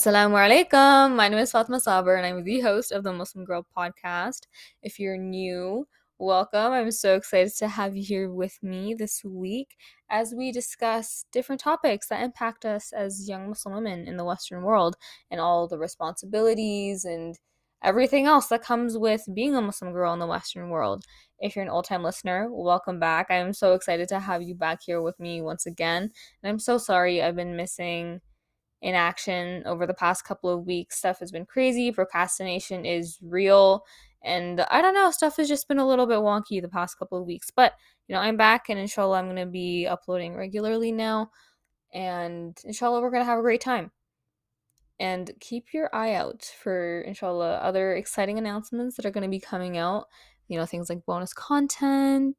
Assalamu alaikum. My name is Fatima Saber and I'm the host of the Muslim Girl podcast. If you're new, welcome. I'm so excited to have you here with me this week as we discuss different topics that impact us as young Muslim women in the Western world and all the responsibilities and everything else that comes with being a Muslim girl in the Western world. If you're an old time listener, welcome back. I'm so excited to have you back here with me once again. And I'm so sorry I've been missing in action over the past couple of weeks. Stuff has been crazy, procrastination is real, and I don't know, stuff has just been a little bit wonky the past couple of weeks. But, you know, I'm back and inshallah I'm going to be uploading regularly now, and inshallah we're going to have a great time. And keep your eye out for inshallah other exciting announcements that are going to be coming out. You know, things like bonus content.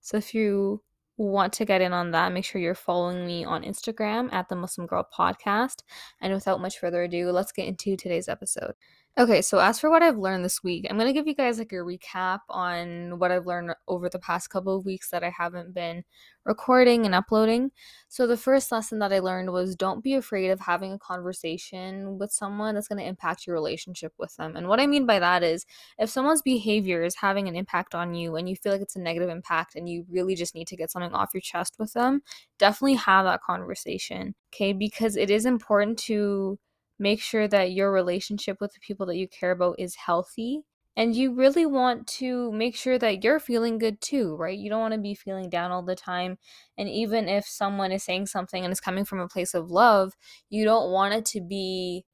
So if you want to get in on that, make sure you're following me on Instagram at the Muslim Girl Podcast. And without much further ado, let's get into today's episode. Okay, so as for what I've learned this week, I'm going to give you guys like a recap on what I've learned over the past couple of weeks that I haven't been recording and uploading. So, the first lesson that I learned was don't be afraid of having a conversation with someone that's going to impact your relationship with them. And what I mean by that is if someone's behavior is having an impact on you and you feel like it's a negative impact and you really just need to get something off your chest with them, definitely have that conversation. Okay, because it is important to make sure that your relationship with the people that you care about is healthy. And you really want to make sure that you're feeling good too, right? You don't want to be feeling down all the time. And even if someone is saying something and is coming from a place of love, you don't want it to be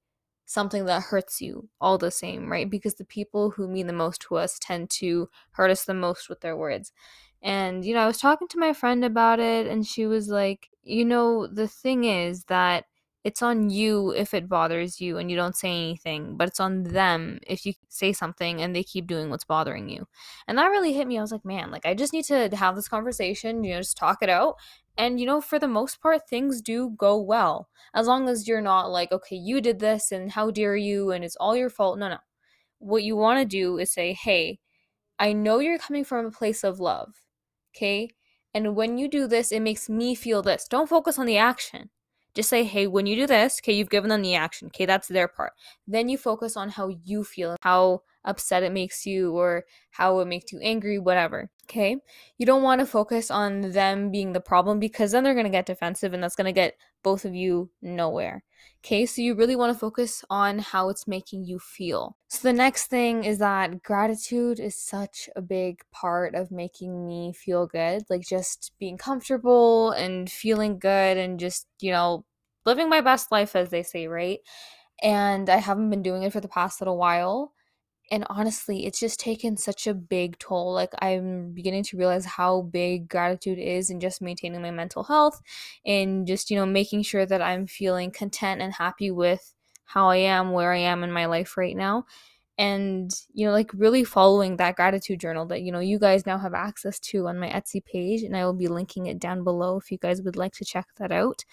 something that hurts you all the same, right? Because the people who mean the most to us tend to hurt us the most with their words. And, you know, I was talking to my friend about it, and she was like, you know, the thing is that it's on you if it bothers you and you don't say anything, but it's on them if you say something and they keep doing what's bothering you. And that really hit me. I was like, man, like I just need to have this conversation, you know, just talk it out. And you know, for the most part, things do go well. As long as you're not like, okay, you did this and how dare you and it's all your fault. No, no. What you want to do is say, hey, I know you're coming from a place of love. Okay. And when you do this, it makes me feel this. Don't focus on the action just say, hey, when you do this, okay, you've given them the action. Okay, that's their part. Then you focus on how you feel, how upset it makes you, or how it makes you angry, whatever. Okay, you don't want to focus on them being the problem because then they're going to get defensive and that's going to get both of you nowhere. Okay, so you really want to focus on how it's making you feel. So, the next thing is that gratitude is such a big part of making me feel good. Like just being comfortable and feeling good and just, you know, living my best life, as they say, right? And I haven't been doing it for the past little while and honestly it's just taken such a big toll like i'm beginning to realize how big gratitude is in just maintaining my mental health and just you know making sure that i'm feeling content and happy with how i am where i am in my life right now. And you know like really following that gratitude journal that you know you guys now have access to on my etsy page and i will be linking it down below if you guys would like to check that out.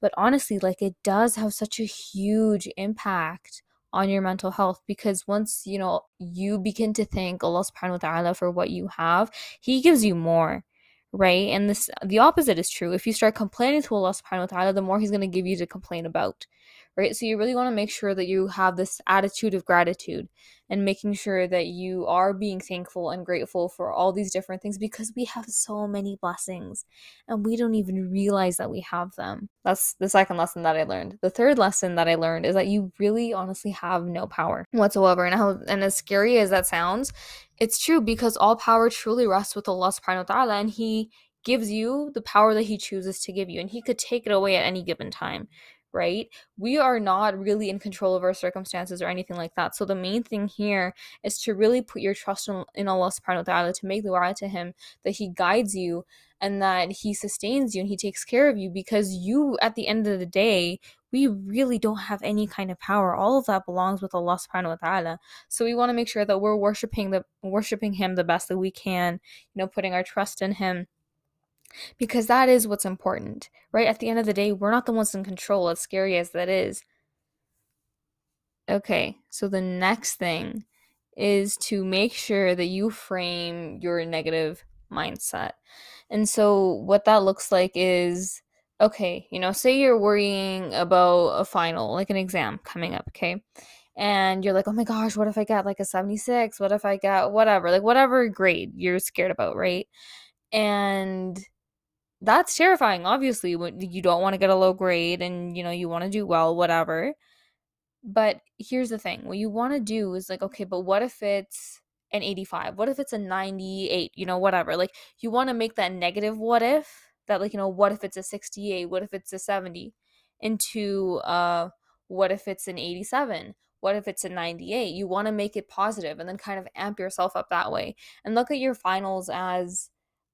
But honestly like it does have such a huge impact on your mental health because once you know you begin to thank Allah subhanahu wa ta'ala for what you have, He gives you more. Right? And this the opposite is true. If you start complaining to Allah subhanahu wa ta'ala, the more He's gonna give you to complain about right? So you really want to make sure that you have this attitude of gratitude and making sure that you are being thankful and grateful for all these different things because we have so many blessings and we don't even realize that we have them. That's the second lesson that I learned. The third lesson that I learned is that you really honestly have no power whatsoever. And how and as scary as that sounds, it's true because all power truly rests with Allah subhanahu wa ta'ala and he gives you the power that he chooses to give you and he could take it away at any given time right? We are not really in control of our circumstances or anything like that. So the main thing here is to really put your trust in, in Allah subhanahu wa ta'ala, to make dua to Him that He guides you and that He sustains you and He takes care of you because you, at the end of the day, we really don't have any kind of power. All of that belongs with Allah subhanahu wa ta'ala. So we want to make sure that we're worshiping the worshiping Him the best that we can, you know, putting our trust in Him because that is what's important, right? At the end of the day, we're not the ones in control, as scary as that is. Okay, so the next thing is to make sure that you frame your negative mindset. And so, what that looks like is okay, you know, say you're worrying about a final, like an exam coming up, okay? And you're like, oh my gosh, what if I get like a 76? What if I get whatever, like whatever grade you're scared about, right? And that's terrifying, obviously, when you don't want to get a low grade and you know, you want to do well, whatever. But here's the thing what you want to do is like, okay, but what if it's an 85? What if it's a 98? You know, whatever. Like, you want to make that negative what if that, like, you know, what if it's a 68? What if it's a 70? Into, uh, what if it's an 87? What if it's a 98? You want to make it positive and then kind of amp yourself up that way. And look at your finals as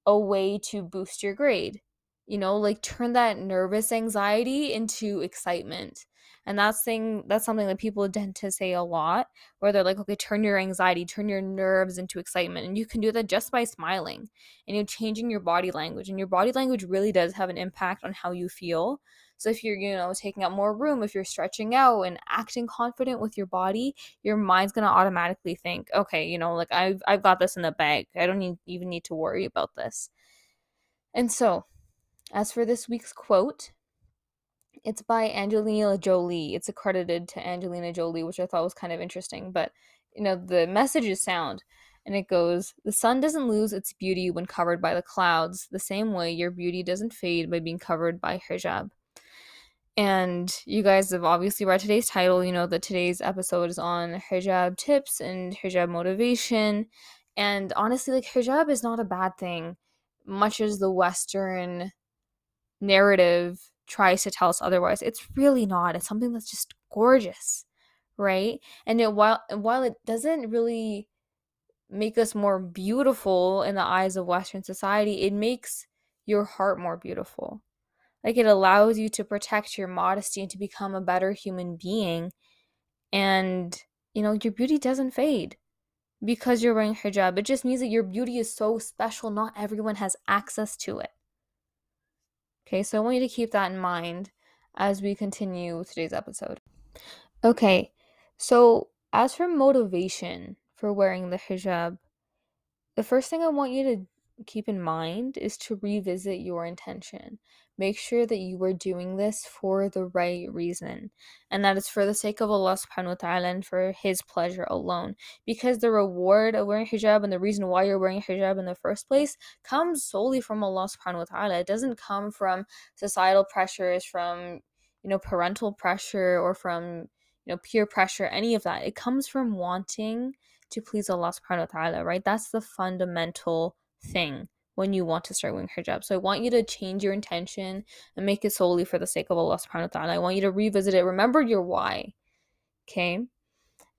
a way to boost your grade. You know, like turn that nervous anxiety into excitement and that's thing that's something that people tend to say a lot, where they're like, okay, turn your anxiety, turn your nerves into excitement. And you can do that just by smiling and you're changing your body language. And your body language really does have an impact on how you feel. So if you're, you know, taking up more room, if you're stretching out and acting confident with your body, your mind's gonna automatically think, okay, you know, like I've I've got this in the bag. I don't need, even need to worry about this. And so, as for this week's quote, it's by Angelina Jolie. It's accredited to Angelina Jolie, which I thought was kind of interesting. But, you know, the message is sound. And it goes The sun doesn't lose its beauty when covered by the clouds, the same way your beauty doesn't fade by being covered by hijab. And you guys have obviously read today's title. You know that today's episode is on hijab tips and hijab motivation. And honestly, like, hijab is not a bad thing, much as the Western narrative tries to tell us otherwise. It's really not. It's something that's just gorgeous, right? And it, while while it doesn't really make us more beautiful in the eyes of Western society, it makes your heart more beautiful. Like it allows you to protect your modesty and to become a better human being. And, you know, your beauty doesn't fade because you're wearing hijab. It just means that your beauty is so special, not everyone has access to it. Okay, so I want you to keep that in mind as we continue today's episode. Okay, so as for motivation for wearing the hijab, the first thing I want you to keep in mind is to revisit your intention. Make sure that you are doing this for the right reason, and that it's for the sake of Allah subhanahu wa ta'ala and for His pleasure alone. Because the reward of wearing hijab and the reason why you're wearing hijab in the first place comes solely from Allah subhanahu wa ta'ala. It doesn't come from societal pressures, from you know, parental pressure or from you know peer pressure, any of that. It comes from wanting to please Allah subhanahu wa ta'ala, right? That's the fundamental thing when you want to start wearing hijab. So I want you to change your intention and make it solely for the sake of Allah subhanahu wa ta'ala. I want you to revisit it. Remember your why. Okay?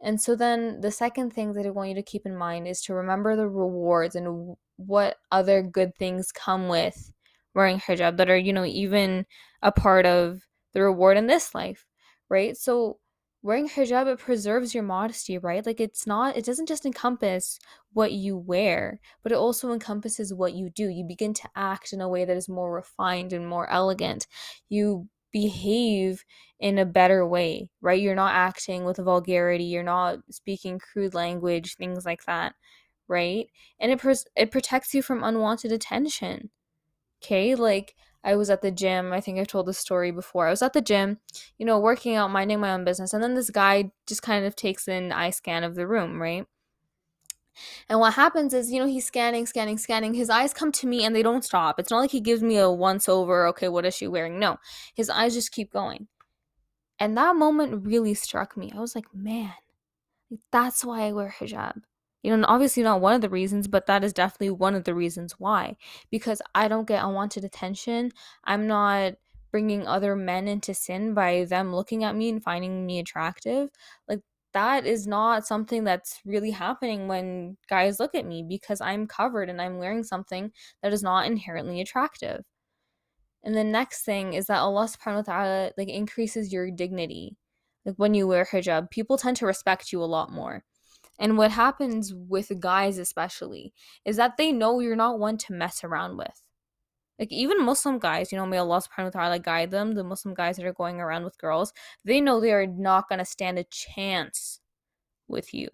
And so then the second thing that I want you to keep in mind is to remember the rewards and what other good things come with wearing hijab that are, you know, even a part of the reward in this life, right? So wearing hijab it preserves your modesty right? Like it's not it doesn't just encompass what you wear but it also encompasses what you do. You begin to act in a way that is more refined and more elegant. You behave in a better way right? You're not acting with vulgarity. You're not speaking crude language things like that right? And it pres- it protects you from unwanted attention okay? Like I was at the gym. I think I've told the story before. I was at the gym, you know, working out, minding my own business. And then this guy just kind of takes an eye scan of the room, right? And what happens is, you know, he's scanning, scanning, scanning. His eyes come to me and they don't stop. It's not like he gives me a once over, okay, what is she wearing? No, his eyes just keep going. And that moment really struck me. I was like, man, that's why I wear hijab. You know, obviously not one of the reasons, but that is definitely one of the reasons why. Because I don't get unwanted attention. I'm not bringing other men into sin by them looking at me and finding me attractive. Like, that is not something that's really happening when guys look at me because I'm covered and I'm wearing something that is not inherently attractive. And the next thing is that Allah subhanahu wa ta'ala like increases your dignity. Like when you wear hijab, people tend to respect you a lot more. And what happens with guys, especially, is that they know you're not one to mess around with. Like, even Muslim guys, you know, may Allah subhanahu wa ta'ala guide them, the Muslim guys that are going around with girls, they know they are not going to stand a chance with you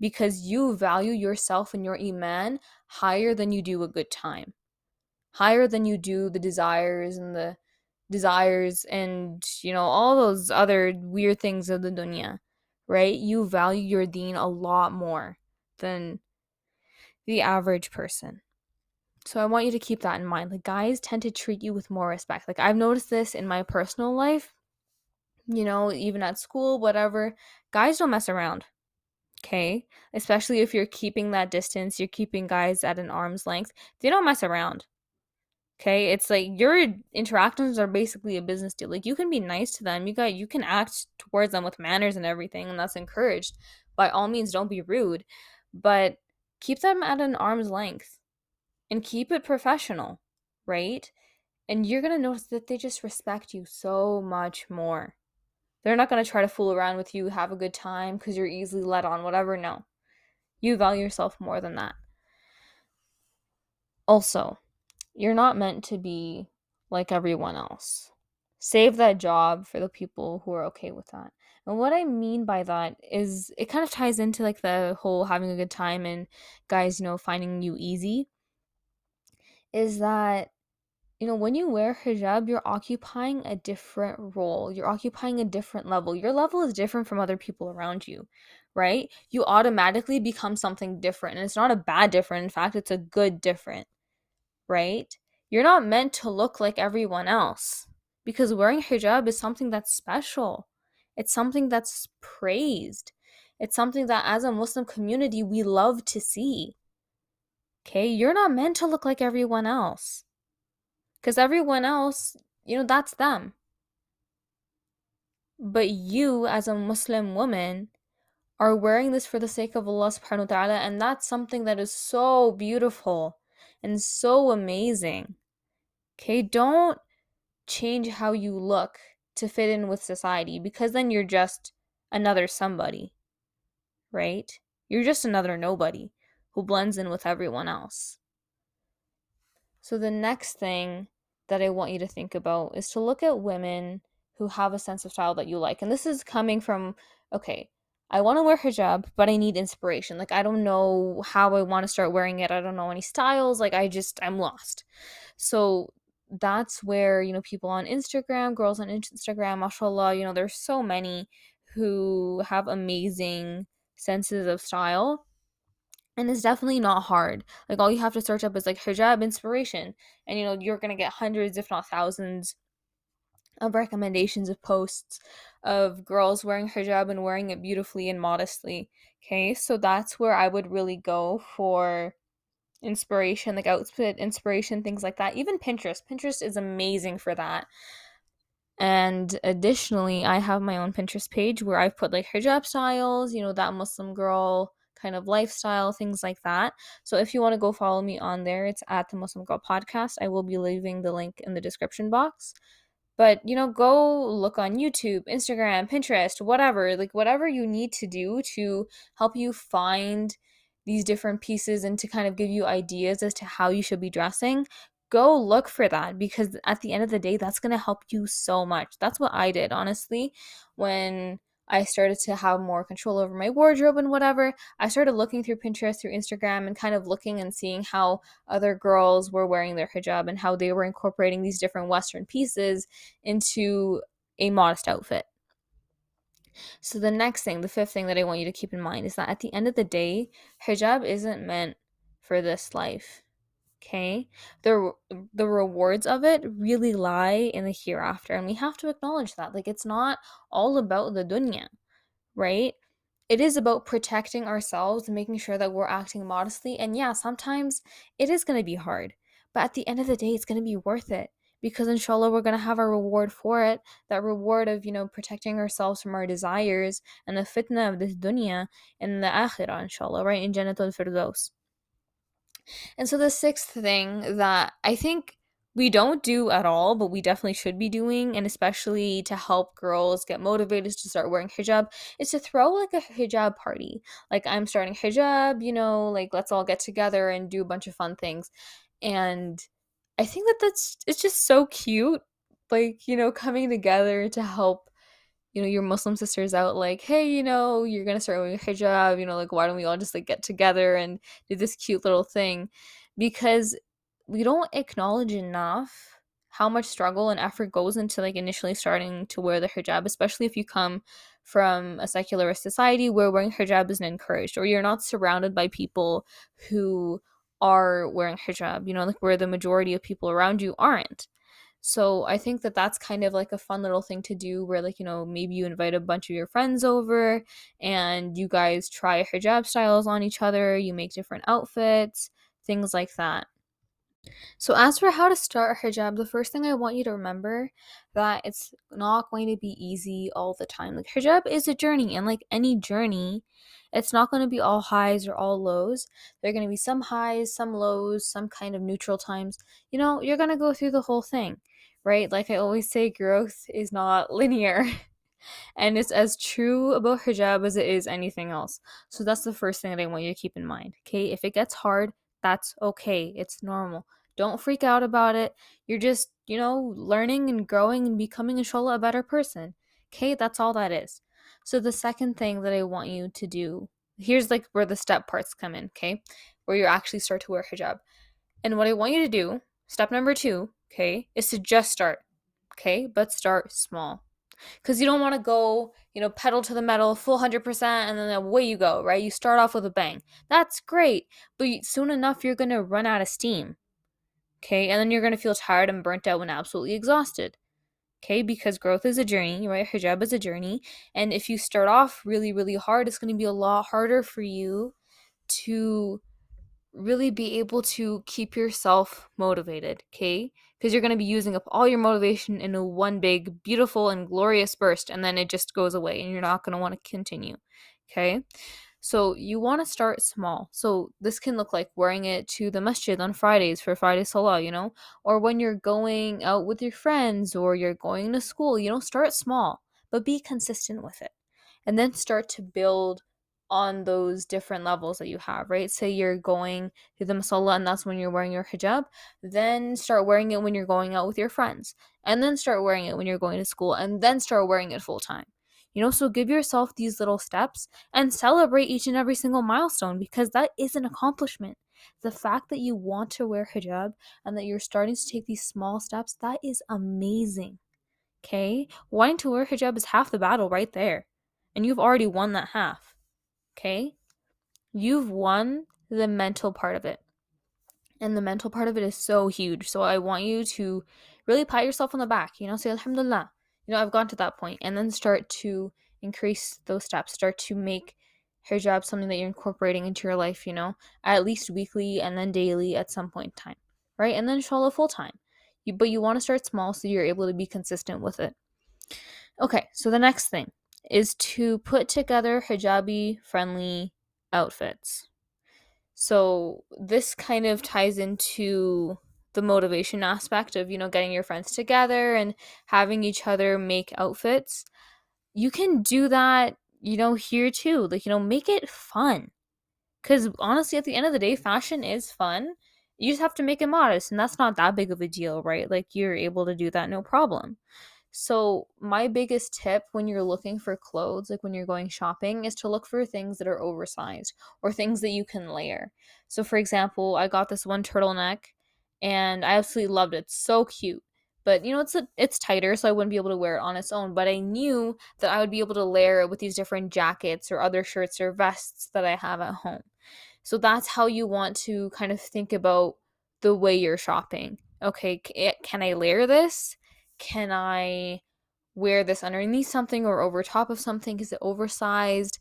because you value yourself and your iman higher than you do a good time, higher than you do the desires and the desires and you know all those other weird things of the dunya right? You value your deen a lot more than the average person. So i want you to keep that in mind. Like guys tend to treat you with more respect. Like i've noticed this in my personal life you know even at school whatever. Guys don't mess around okay? Especially if you're keeping that distance you're keeping guys at an arm's length they don't mess around Okay, it's like your interactions are basically a business deal. Like you can be nice to them. You got you can act towards them with manners and everything, and that's encouraged. By all means, don't be rude, but keep them at an arm's length and keep it professional, right? And you're to notice that they just respect you so much more. They're not to try to fool around with you, have a good time because you're easily led on, whatever. No. You value yourself more than that. Also, you're not meant to be like everyone else. Save that job for the people who are okay with that. And what I mean by that is it kind of ties into like the whole having a good time and guys, you know, finding you easy. Is that, you know, when you wear hijab, you're occupying a different role. You're occupying a different level. Your level is different from other people around you, right? You automatically become something different. And it's not a bad different. In fact, it's a good different right? You're not meant to look like everyone else because wearing hijab is something that's special. It's something that's praised. It's something that as a Muslim community we love to see. Okay, you're not meant to look like everyone else. Because everyone else, you know, that's them. But you, as a Muslim woman, are wearing this for the sake of Allah subhanahu wa ta'ala, and that's something that is so beautiful and so amazing. Okay, don't change how you look to fit in with society because then you're just another somebody, right? You're just another nobody who blends in with everyone else. So, the next thing that I want you to think about is to look at women who have a sense of style that you like. And this is coming from, okay, I want to wear hijab, but I need inspiration. Like, I don't know how I want to start wearing it. I don't know any styles. Like, I just, I'm lost. So, that's where, you know, people on Instagram, girls on Instagram, mashallah, you know, there's so many who have amazing senses of style. And it's definitely not hard. Like, all you have to search up is like hijab inspiration. And, you know, you're going to get hundreds, if not thousands, of recommendations of posts of girls wearing hijab and wearing it beautifully and modestly. Okay, so that's where I would really go for inspiration, like outfit inspiration, things like that. Even Pinterest. Pinterest is amazing for that. And additionally, I have my own Pinterest page where I've put like hijab styles, you know, that Muslim girl kind of lifestyle, things like that. So if you want to go follow me on there, it's at the Muslim Girl Podcast. I will be leaving the link in the description box. But, you know, go look on YouTube, Instagram, Pinterest, whatever, like whatever you need to do to help you find these different pieces and to kind of give you ideas as to how you should be dressing. Go look for that because at the end of the day, that's going to help you so much. That's what I did, honestly, when I started to have more control over my wardrobe and whatever. I started looking through Pinterest, through Instagram, and kind of looking and seeing how other girls were wearing their hijab and how they were incorporating these different Western pieces into a modest outfit. So, the next thing, the fifth thing that I want you to keep in mind is that at the end of the day, hijab isn't meant for this life. Okay? The the rewards of it really lie in the hereafter and we have to acknowledge that. Like it's not all about the dunya, right? It is about protecting ourselves and making sure that we're acting modestly. And yeah, sometimes it is going to be hard. But at the end of the day, it's going to be worth it because inshallah we're going to have a reward for it that reward of you know protecting ourselves from our desires and the fitna of this dunya and the akhirah inshallah right in jannatul firdaus and so the sixth thing that I think we don't do at all, but we definitely should be doing, and especially to help girls get motivated to start wearing hijab, is to throw like a hijab party. Like, I'm starting hijab, you know, like let's all get together and do a bunch of fun things. And I think that that's it's just so cute, like, you know, coming together to help you know your muslim sisters out like hey you know you're gonna start wearing hijab you know like why don't we all just like get together and do this cute little thing because we don't acknowledge enough how much struggle and effort goes into like initially starting to wear the hijab, especially if you come from a secularist society where wearing hijab isn't encouraged or you're not surrounded by people who are wearing hijab, you know, like where the majority of people around you aren't. So I think that that's kind of like a fun little thing to do where like, you know, maybe you invite a bunch of your friends over and you guys try hijab styles on each other, you make different outfits, things like that. So as for how to start a hijab, the first thing I want you to remember that it's not going to be easy all the time. Like hijab is a journey and like any journey, it's not going to be all highs or all lows. There're going to be some highs, some lows, some kind of neutral times. You know, you're going to go through the whole thing, right? Like I always say growth is not linear. and it's as true about hijab as it is anything else. So that's the first thing that I want you to keep in mind. Okay, if it gets hard, that's okay. It's normal. Don't freak out about it. You're just, you know, learning and growing and becoming, inshallah, a better person. Okay, that's all that is. So, the second thing that I want you to do here's like where the step parts come in, okay, where you actually start to wear hijab. And what I want you to do, step number two, okay, is to just start, okay, but start small. Because you don't want to go, you know, pedal to the metal, full 100%, and then away you go, right? You start off with a bang. That's great, but soon enough, you're going to run out of steam. Okay, and then you're going to feel tired and burnt out and absolutely exhausted. Okay, because growth is a journey, right? Hijab is a journey. And if you start off really, really hard, it's going to be a lot harder for you to really be able to keep yourself motivated, okay? Because you're going to be using up all your motivation in a one big, beautiful, and glorious burst, and then it just goes away, and you're not going to want to continue, okay? So you want to start small. So this can look like wearing it to the masjid on Fridays for Friday Salah, you know, or when you're going out with your friends or you're going to school, you know, start small, but be consistent with it. And then start to build on those different levels that you have, right? Say you're going to the musalla and that's when you're wearing your hijab, then start wearing it when you're going out with your friends, and then start wearing it when you're going to school, and then start wearing it full time. You know, so give yourself these little steps and celebrate each and every single milestone because that is an accomplishment. The fact that you want to wear hijab and that you're starting to take these small steps, that is amazing. Okay? Wanting to wear hijab is half the battle right there. And you've already won that half. Okay? You've won the mental part of it. And the mental part of it is so huge. So I want you to really pat yourself on the back, you know, say Alhamdulillah you know, I've gone to that point, and then start to increase those steps, start to make hijab something that you're incorporating into your life, you know, at least weekly and then daily at some point in time, right? And then inshallah full time. You, but you want to start small so you're able to be consistent with it. Okay, so the next thing is to put together hijabi friendly outfits. So this kind of ties into the motivation aspect of you know getting your friends together and having each other make outfits. You can do that you know here too like you know make it fun. Because honestly at the end of the day fashion is fun. You just have to make it modest and that's not that big of a deal right? Like you're able to do that no problem so, my biggest tip when you're looking for clothes, like when you're going shopping, is to look for things that are oversized or things that you can layer. So, for example, I got this one turtleneck and I absolutely loved it. So cute. But you know, it's a, it's tighter, so I wouldn't be able to wear it on its own. But I knew that I would be able to layer it with these different jackets or other shirts or vests that I have at home. So that's how you want to kind of think about the way you're shopping. Okay, eh, can I layer this? Can I wear this underneath something or over top of something? Is it oversized?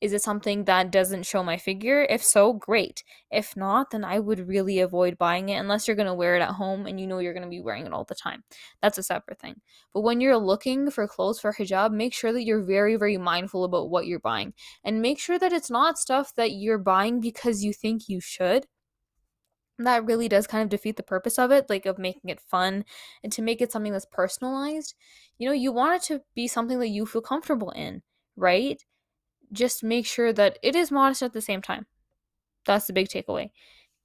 Is it something that doesn't show my figure? If so, great. If not, then I would really avoid buying it unless you're going to wear it at home and you know you're going to be wearing it all the time. That's a separate thing. But when you're looking for clothes for hijab, make sure that you're very, very mindful about what you're buying and make sure that it's not stuff that you're buying because you think you should that really does kind of defeat the purpose of it, like of making it fun and to make it something that's personalized. You know, you want it to be something that you feel comfortable in, right? just make sure that it is modest at the same time. That's the big takeaway.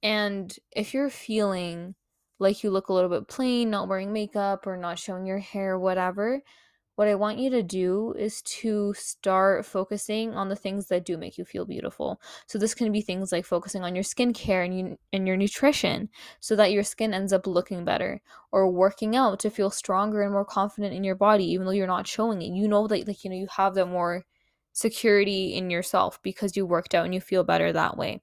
And if you're feeling like you look a little bit plain, not wearing makeup or not showing your hair, whatever, what I want you to do is to start focusing on the things that do make you feel beautiful. So this can be things like focusing on your skincare and you, and your nutrition so that your skin ends up looking better or working out to feel stronger and more confident in your body even though you're not showing it. You know that like you know you have that more security in yourself because you worked out and you feel better that way.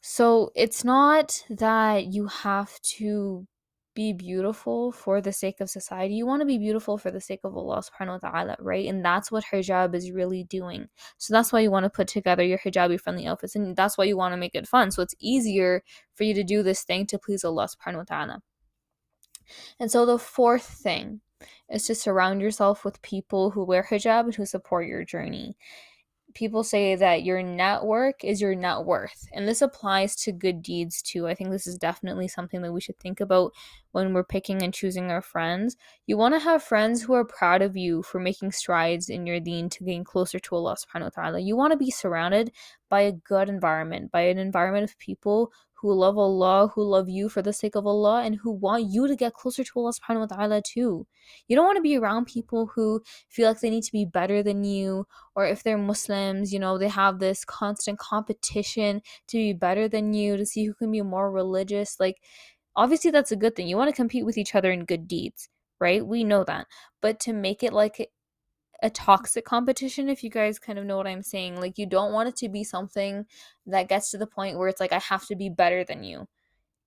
So it's not that you have to be beautiful for the sake of society. You want to be beautiful for the sake of Allah subhanahu wa ta'ala, right? And that's what hijab is really doing. So that's why you want to put together your hijabi friendly outfits and that's why you want to make it fun. So it's easier for you to do this thing to please Allah subhanahu wa ta'ala. And so the fourth thing is to surround yourself with people who wear hijab and who support your journey people say that your network is your net worth. And this applies to good deeds too. I think this is definitely something that we should think about when we're picking and choosing our friends. You want to have friends who are proud of you for making strides in your deen to gain closer to Allah subhanahu wa ta'ala. You want to be surrounded by a good environment, by an environment of people who love Allah, who love you for the sake of Allah, and who want you to get closer to Allah subhanahu wa ta'ala too. You don't want to be around people who feel like they need to be better than you, or if they're Muslims, you know, they have this constant competition to be better than you, to see who can be more religious. Like, obviously, that's a good thing. You want to compete with each other in good deeds, right? We know that. But to make it like a toxic competition if you guys kind of know what I'm saying. Like you don't want it to be something that gets to the point where it's like I have to be better than you.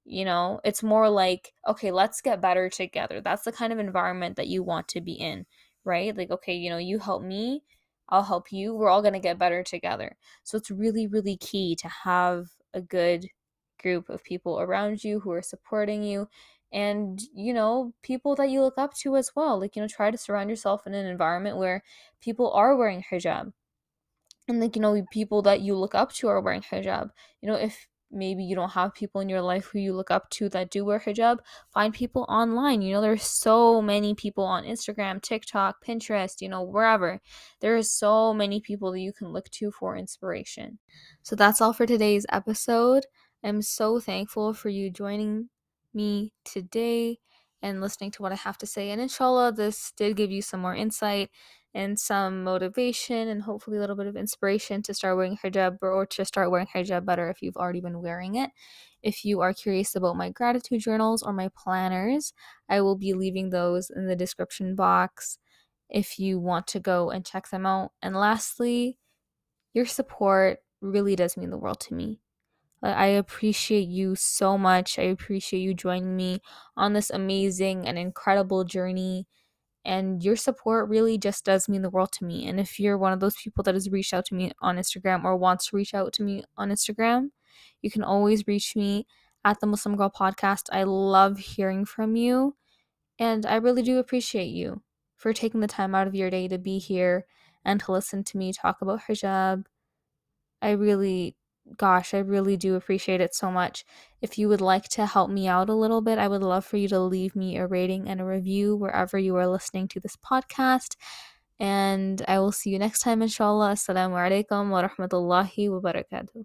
You know, it's more like, okay, let's get better together. That's the kind of environment that you want to be in, right? Like, okay, you know, you help me, I'll help you. We're all going to get better together. So it's really, really key to have a good group of people around you who are supporting you and you know people that you look up to as well like you know try to surround yourself in an environment where people are wearing hijab. And like you know people that you look up to are wearing hijab. You know if maybe you don't have people in your life who you look up to that do wear hijab find people online. You know there's so many people on instagram tiktok pinterest you know wherever. There is so many people that you can look to for inspiration. So that's all for today's episode. I'm so thankful for you joining me today and listening to what I have to say. And inshallah, this did give you some more insight and some motivation and hopefully a little bit of inspiration to start wearing hijab or to start wearing hijab better if you've already been wearing it. If you are curious about my gratitude journals or my planners, I will be leaving those in the description box if you want to go and check them out. And lastly, your support really does mean the world to me. I appreciate you so much. I appreciate you joining me on this amazing and incredible journey. And your support really just does mean the world to me. And if you're one of those people that has reached out to me on Instagram or wants to reach out to me on Instagram, you can always reach me at the Muslim Girl Podcast. I love hearing from you. And I really do appreciate you for taking the time out of your day to be here and to listen to me talk about hijab. I really gosh, I really do appreciate it so much. If you would like to help me out a little bit, I would love for you to leave me a rating and a review wherever you are listening to this podcast. And I will see you next time, inshallah. Assalamu alaikum wa rahmatullahi wa barakatuh.